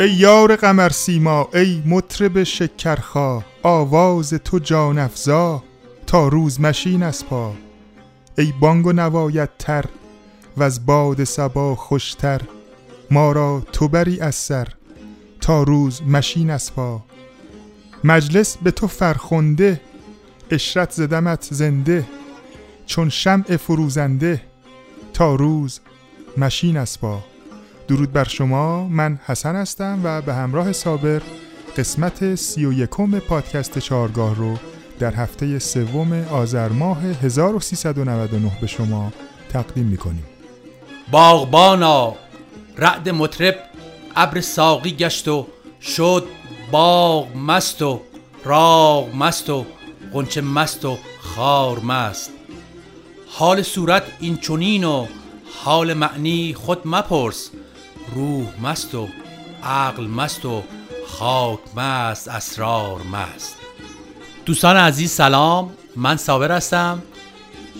ای یار قمر سیما ای مطرب شکرخا آواز تو جان افزا تا روز مشین از پا. ای بانگ و نوایت تر و از باد سبا خوشتر ما را تو بری از سر تا روز مشین از پا. مجلس به تو فرخنده اشرت زدمت زنده چون شمع فروزنده تا روز مشین از پا. درود بر شما. من حسن هستم و به همراه صابر قسمت سی و یکم پادکست چارگاه رو در هفته سوم آذر ماه 1399 به شما تقدیم می‌کنیم. باغبانا رعد مطرب ابر ساقی گشت و شد باغ مست و راغ مست و غنچه مست و خار مست. حال صورت این چونین و حال معنی خود مپرس. روح مست و عقل مست و خاک مست اسرار مست. دوستان عزیز سلام. من صابر هستم.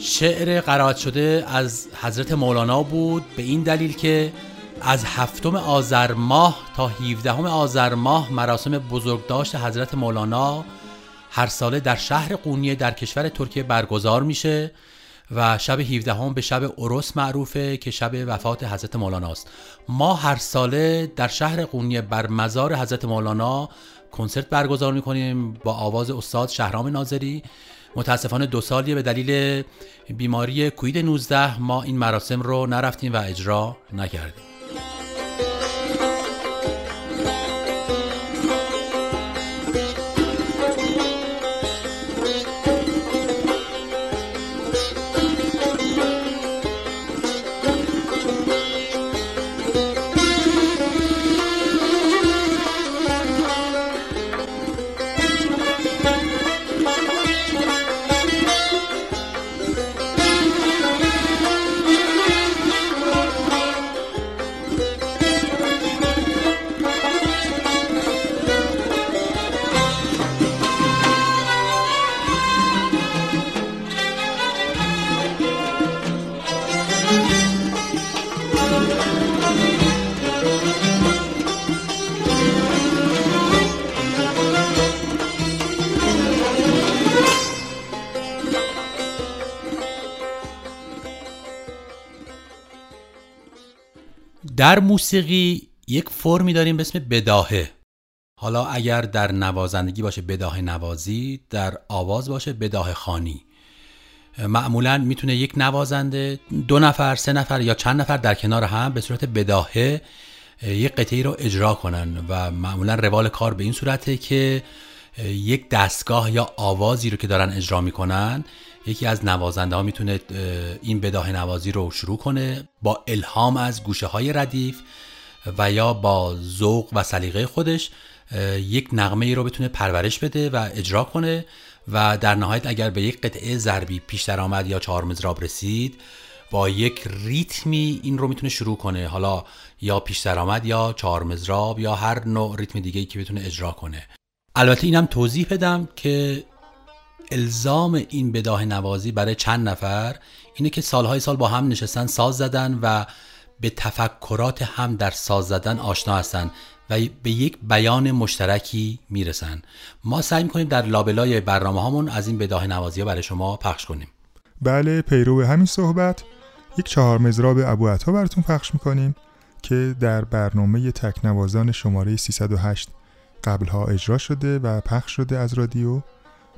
شعر قرائت شده از حضرت مولانا بود. به این دلیل که از هفتم آذر ماه تا 17 آذر ماه مراسم بزرگداشت حضرت مولانا هر ساله در شهر قونیه در کشور ترکیه برگزار میشه. و شب 17 هم به شب عرس معروفه که شب وفات حضرت مولانا است. ما هر ساله در شهر قونیه بر مزار حضرت مولانا کنسرت برگزار می‌کنیم با آواز استاد شهرام ناظری. متاسفانه دو سالیه به دلیل بیماری کوید 19 ما این مراسم رو نرفتیم و اجرا نکردیم. در موسیقی یک فرمی داریم به اسم بداهه. حالا اگر در نوازندگی باشه بداهه نوازی در آواز باشه بداهه خانی. معمولا می‌تونه یک نوازنده دو نفر سه نفر یا چند نفر در کنار هم به صورت بداهه یک قطعی رو اجرا کنن و معمولا روال کار به این صورته که یک دستگاه یا آوازی رو که دارن اجرا می‌کنن یکی از نوازنده ها می‌تونه این بداه نوازی رو شروع کنه با الهام از گوشه های ردیف و یا با ذوق و سلیقه خودش یک نغمه ای رو بتونه پرورش بده و اجرا کنه و در نهایت اگر به یک قطعه ضربی پیش در آمد یا چهار مزراب رسید با یک ریتمی این رو می‌تونه شروع کنه. حالا یا پیش آمد یا چهار مزراب یا هر نوع ریتم دیگه ای که بتونه اجرا کنه. البته اینم توضیح بدم که الزام این بداه نوازی برای چند نفر اینه که سالهای سال با هم نشستن ساز زدن و به تفکرات هم در ساز زدن آشنا هستن و به یک بیان مشترکی می‌رسن. ما سعی می‌کنیم در لابلای برنامه هامون از این بداه نوازی ها برای شما پخش کنیم. بله پیرو همین صحبت. یک چهار مزراب ابو عطا براتون پخش می‌کنیم که در برنامه تکنوازان شماره 308 قبلها اجرا شده و پخش شده از رادیو.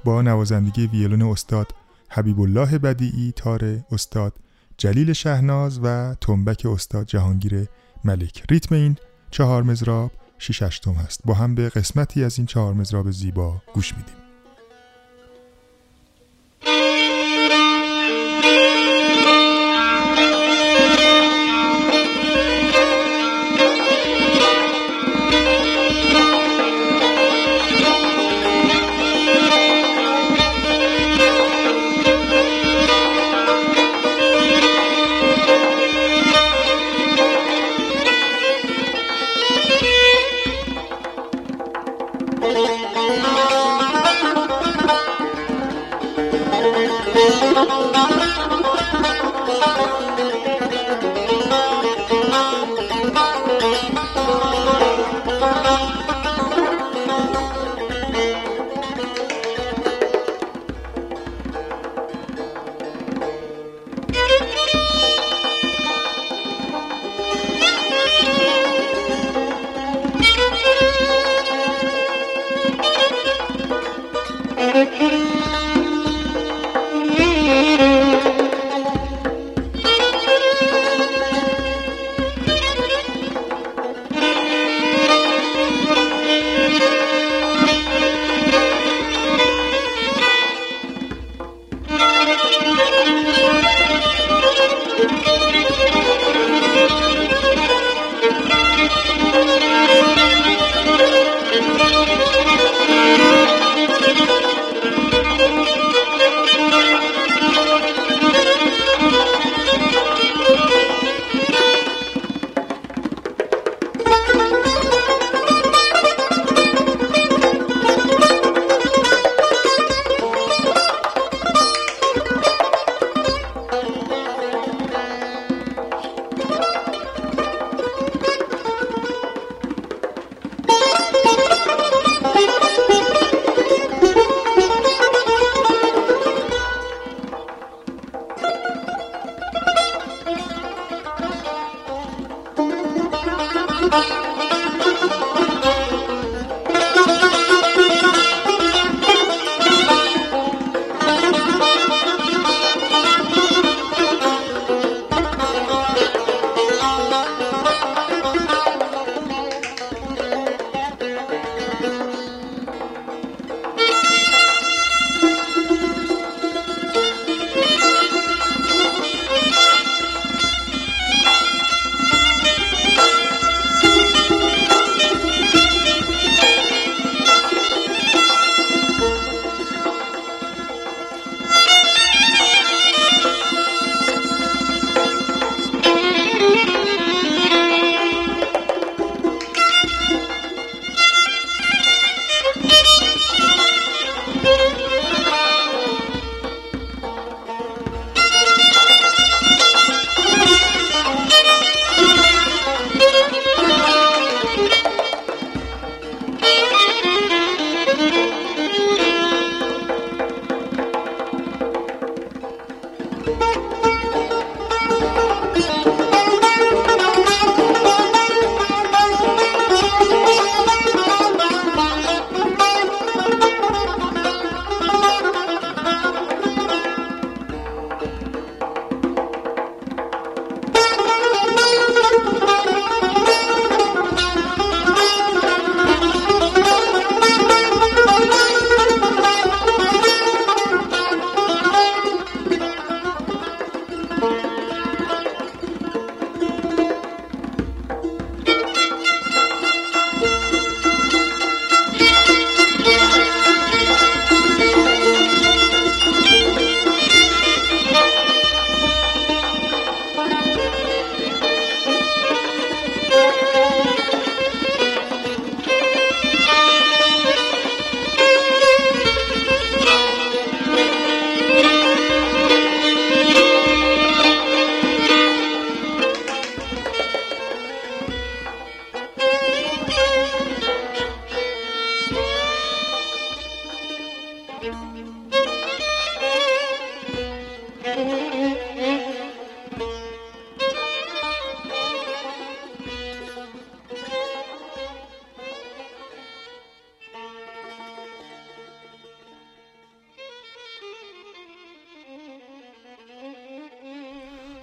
با نوازندگی ویولون استاد حبیب الله بدیعی تار استاد جلیل شهناز و تنبک استاد جهانگیر ملک. ریتم این چهار مزراب شیش هشتم هست. با هم به قسمتی از این چهار مزراب زیبا گوش میدیم.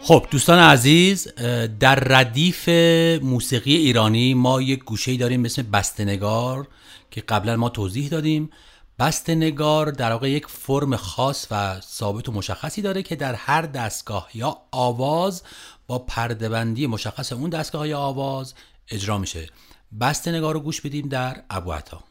خب دوستان عزیز در ردیف موسیقی ایرانی ما یک گوشه داریم مثل بستنگار که قبلا ما توضیح دادیم. بستنگار در واقع یک فرم خاص و ثابت و مشخصی داره که در هر دستگاه یا آواز با پردهبندی مشخص اون دستگاه یا آواز اجرا میشه. بستنگار رو گوش بدیم در ابوعطا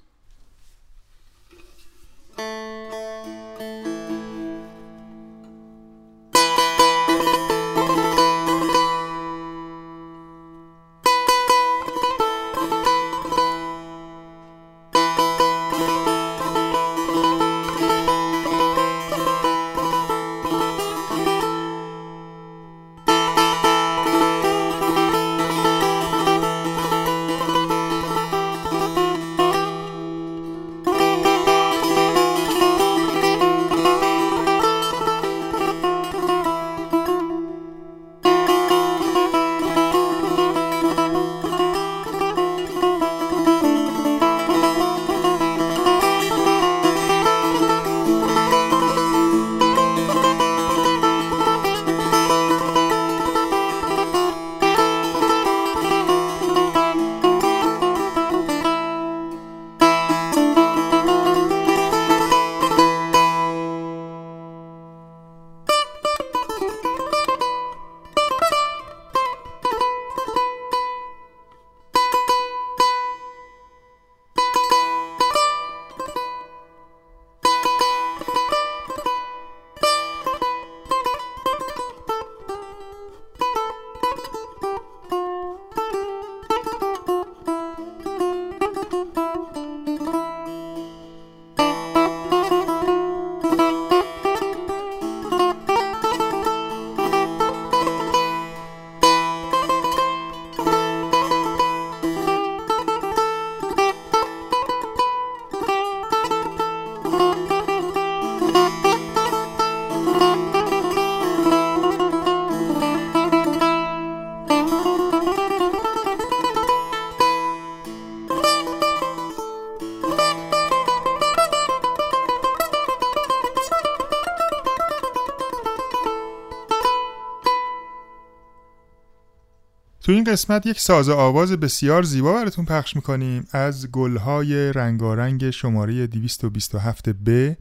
تو این قسمت یک ساز آواز بسیار زیبا براتون پخش می‌کنیم از گلهای رنگارنگ شماره 227 ب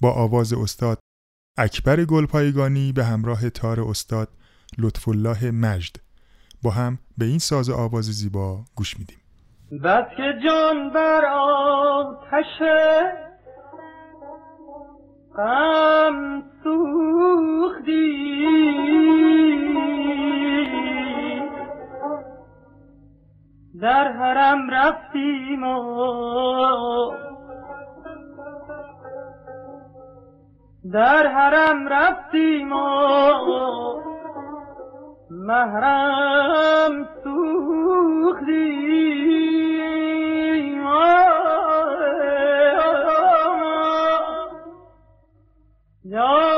با آواز استاد اکبر گلپایگانی به همراه تار استاد لطف الله مجد. با هم به این ساز آواز زیبا گوش میدیم. بس که جان بر آتش غم سوختی. در حرم رفتیم و در حرم رفتیم و محرم سوختیم. یا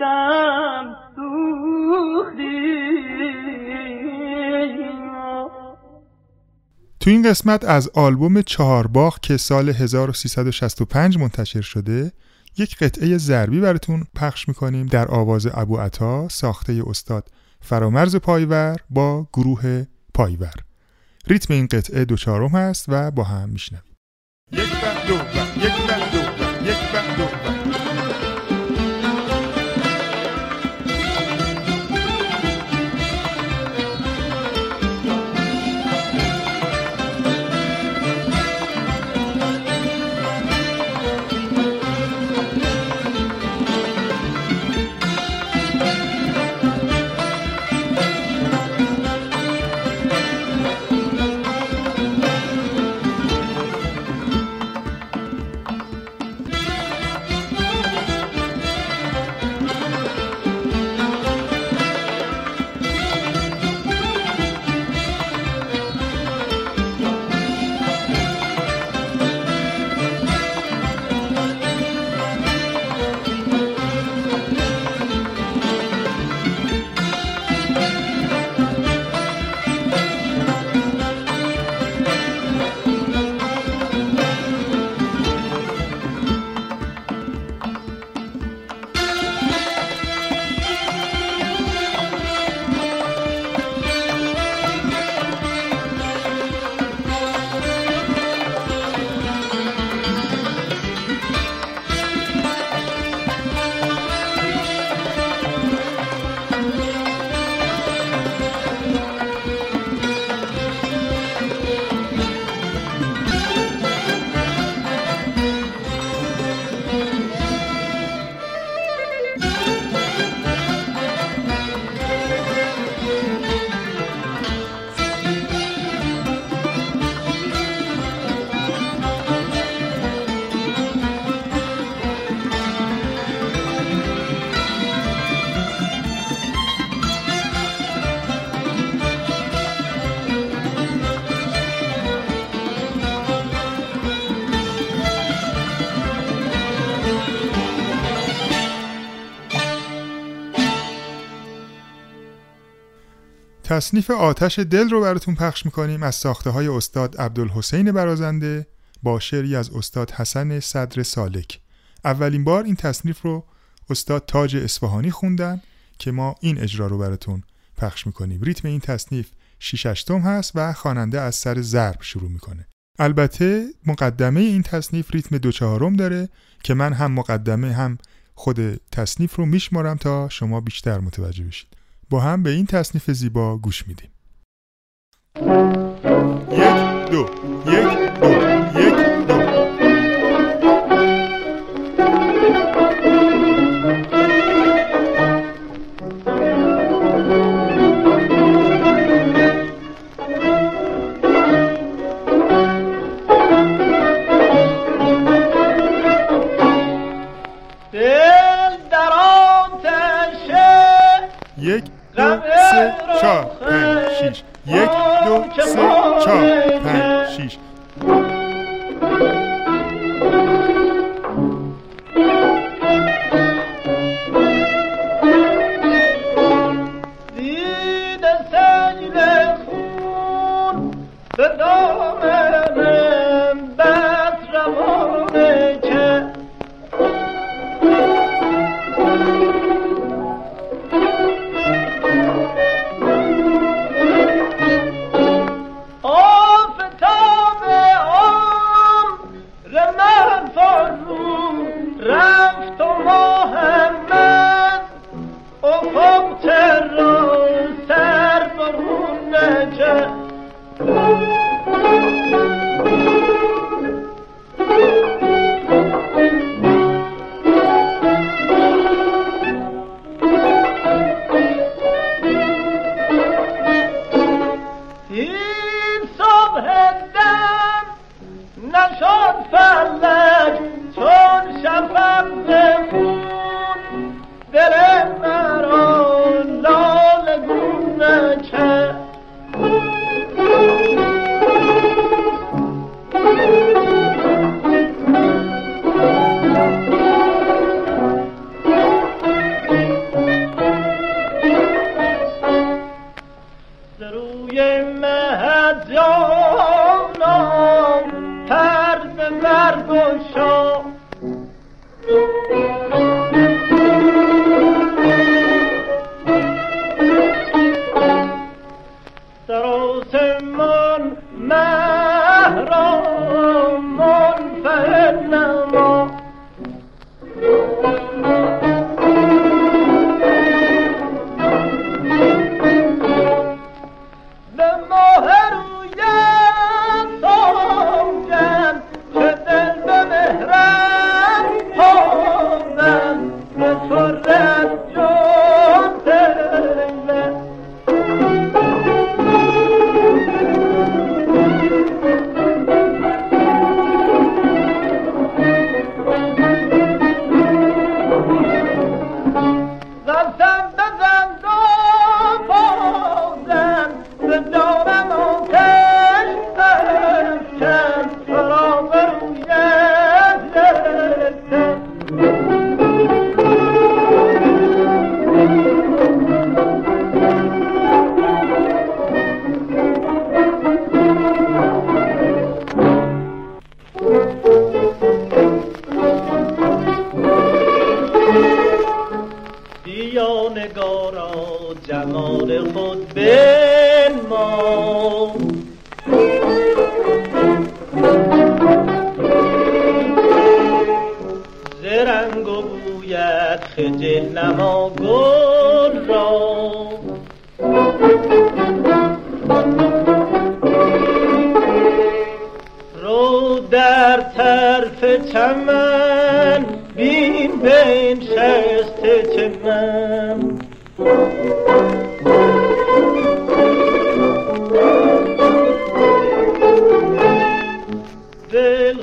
نم تو این قسمت از آلبوم چهارباغ که سال 1365 منتشر شده یک قطعه ضربی براتون پخش می‌کنیم در آواز ابو عطا ساخته استاد فرامرز پایور با گروه پایور. ریتم این قطعه دو چهارم هست و با هم میشنویم. یک دو یک دو تصنیف آتش دل رو براتون پخش می‌کنیم از ساخته های استاد عبدالحسین برازنده با شعری از استاد حسن صدر سالک. اولین بار این تصنیف رو استاد تاج اصفهانی خوندن که ما این اجرا رو براتون پخش می‌کنیم. ریتم این تصنیف شیششتم هست و خواننده از سر ضرب شروع می‌کنه. البته مقدمه این تصنیف ریتم دو چهارم داره که من هم مقدمه هم خود تصنیف رو میشمارم تا شما بیشتر متوجه بشید. با هم به این تصنیف زیبا گوش میدیم. یک دو یک. یک دو سه چهار پنج شیش. این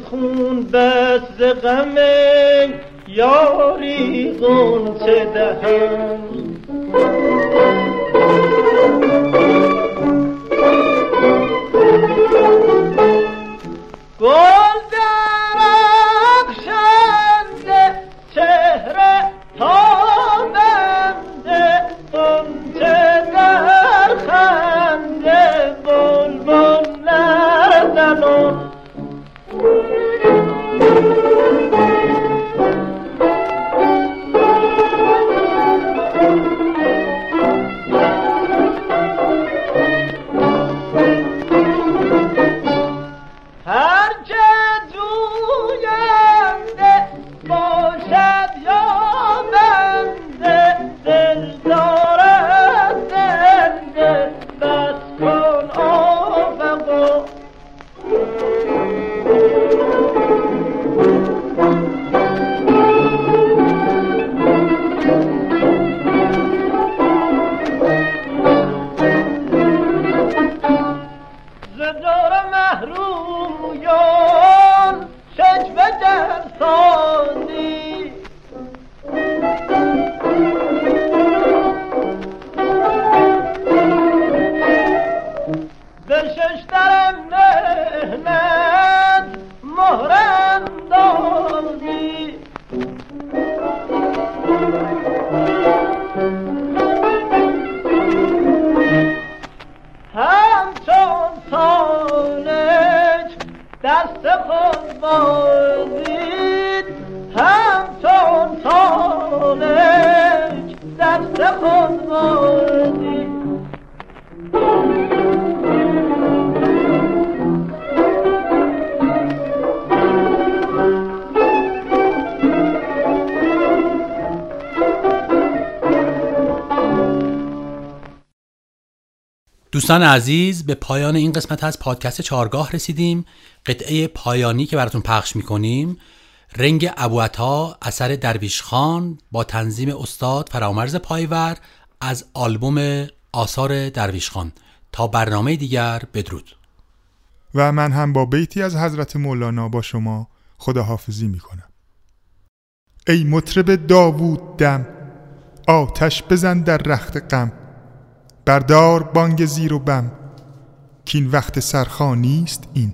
خون بس غم یاری غنچه دهم گل دست خود دوستان عزیز به پایان این قسمت از پادکست چارگاه رسیدیم. قطعه پایانی که براتون پخش می‌کنیم. رنگ ابوعطا اثر درویش خان با تنظیم استاد فرامرز پایور از آلبوم آثار درویش خان. تا برنامه دیگر بدرود. و من هم با بیتی از حضرت مولانا با شما خداحافظی می‌کنم. ای مطرب داوود دم آتش بزن در رخت غم. بردار بانگ زیر و بم کین وقت سرخانی است این.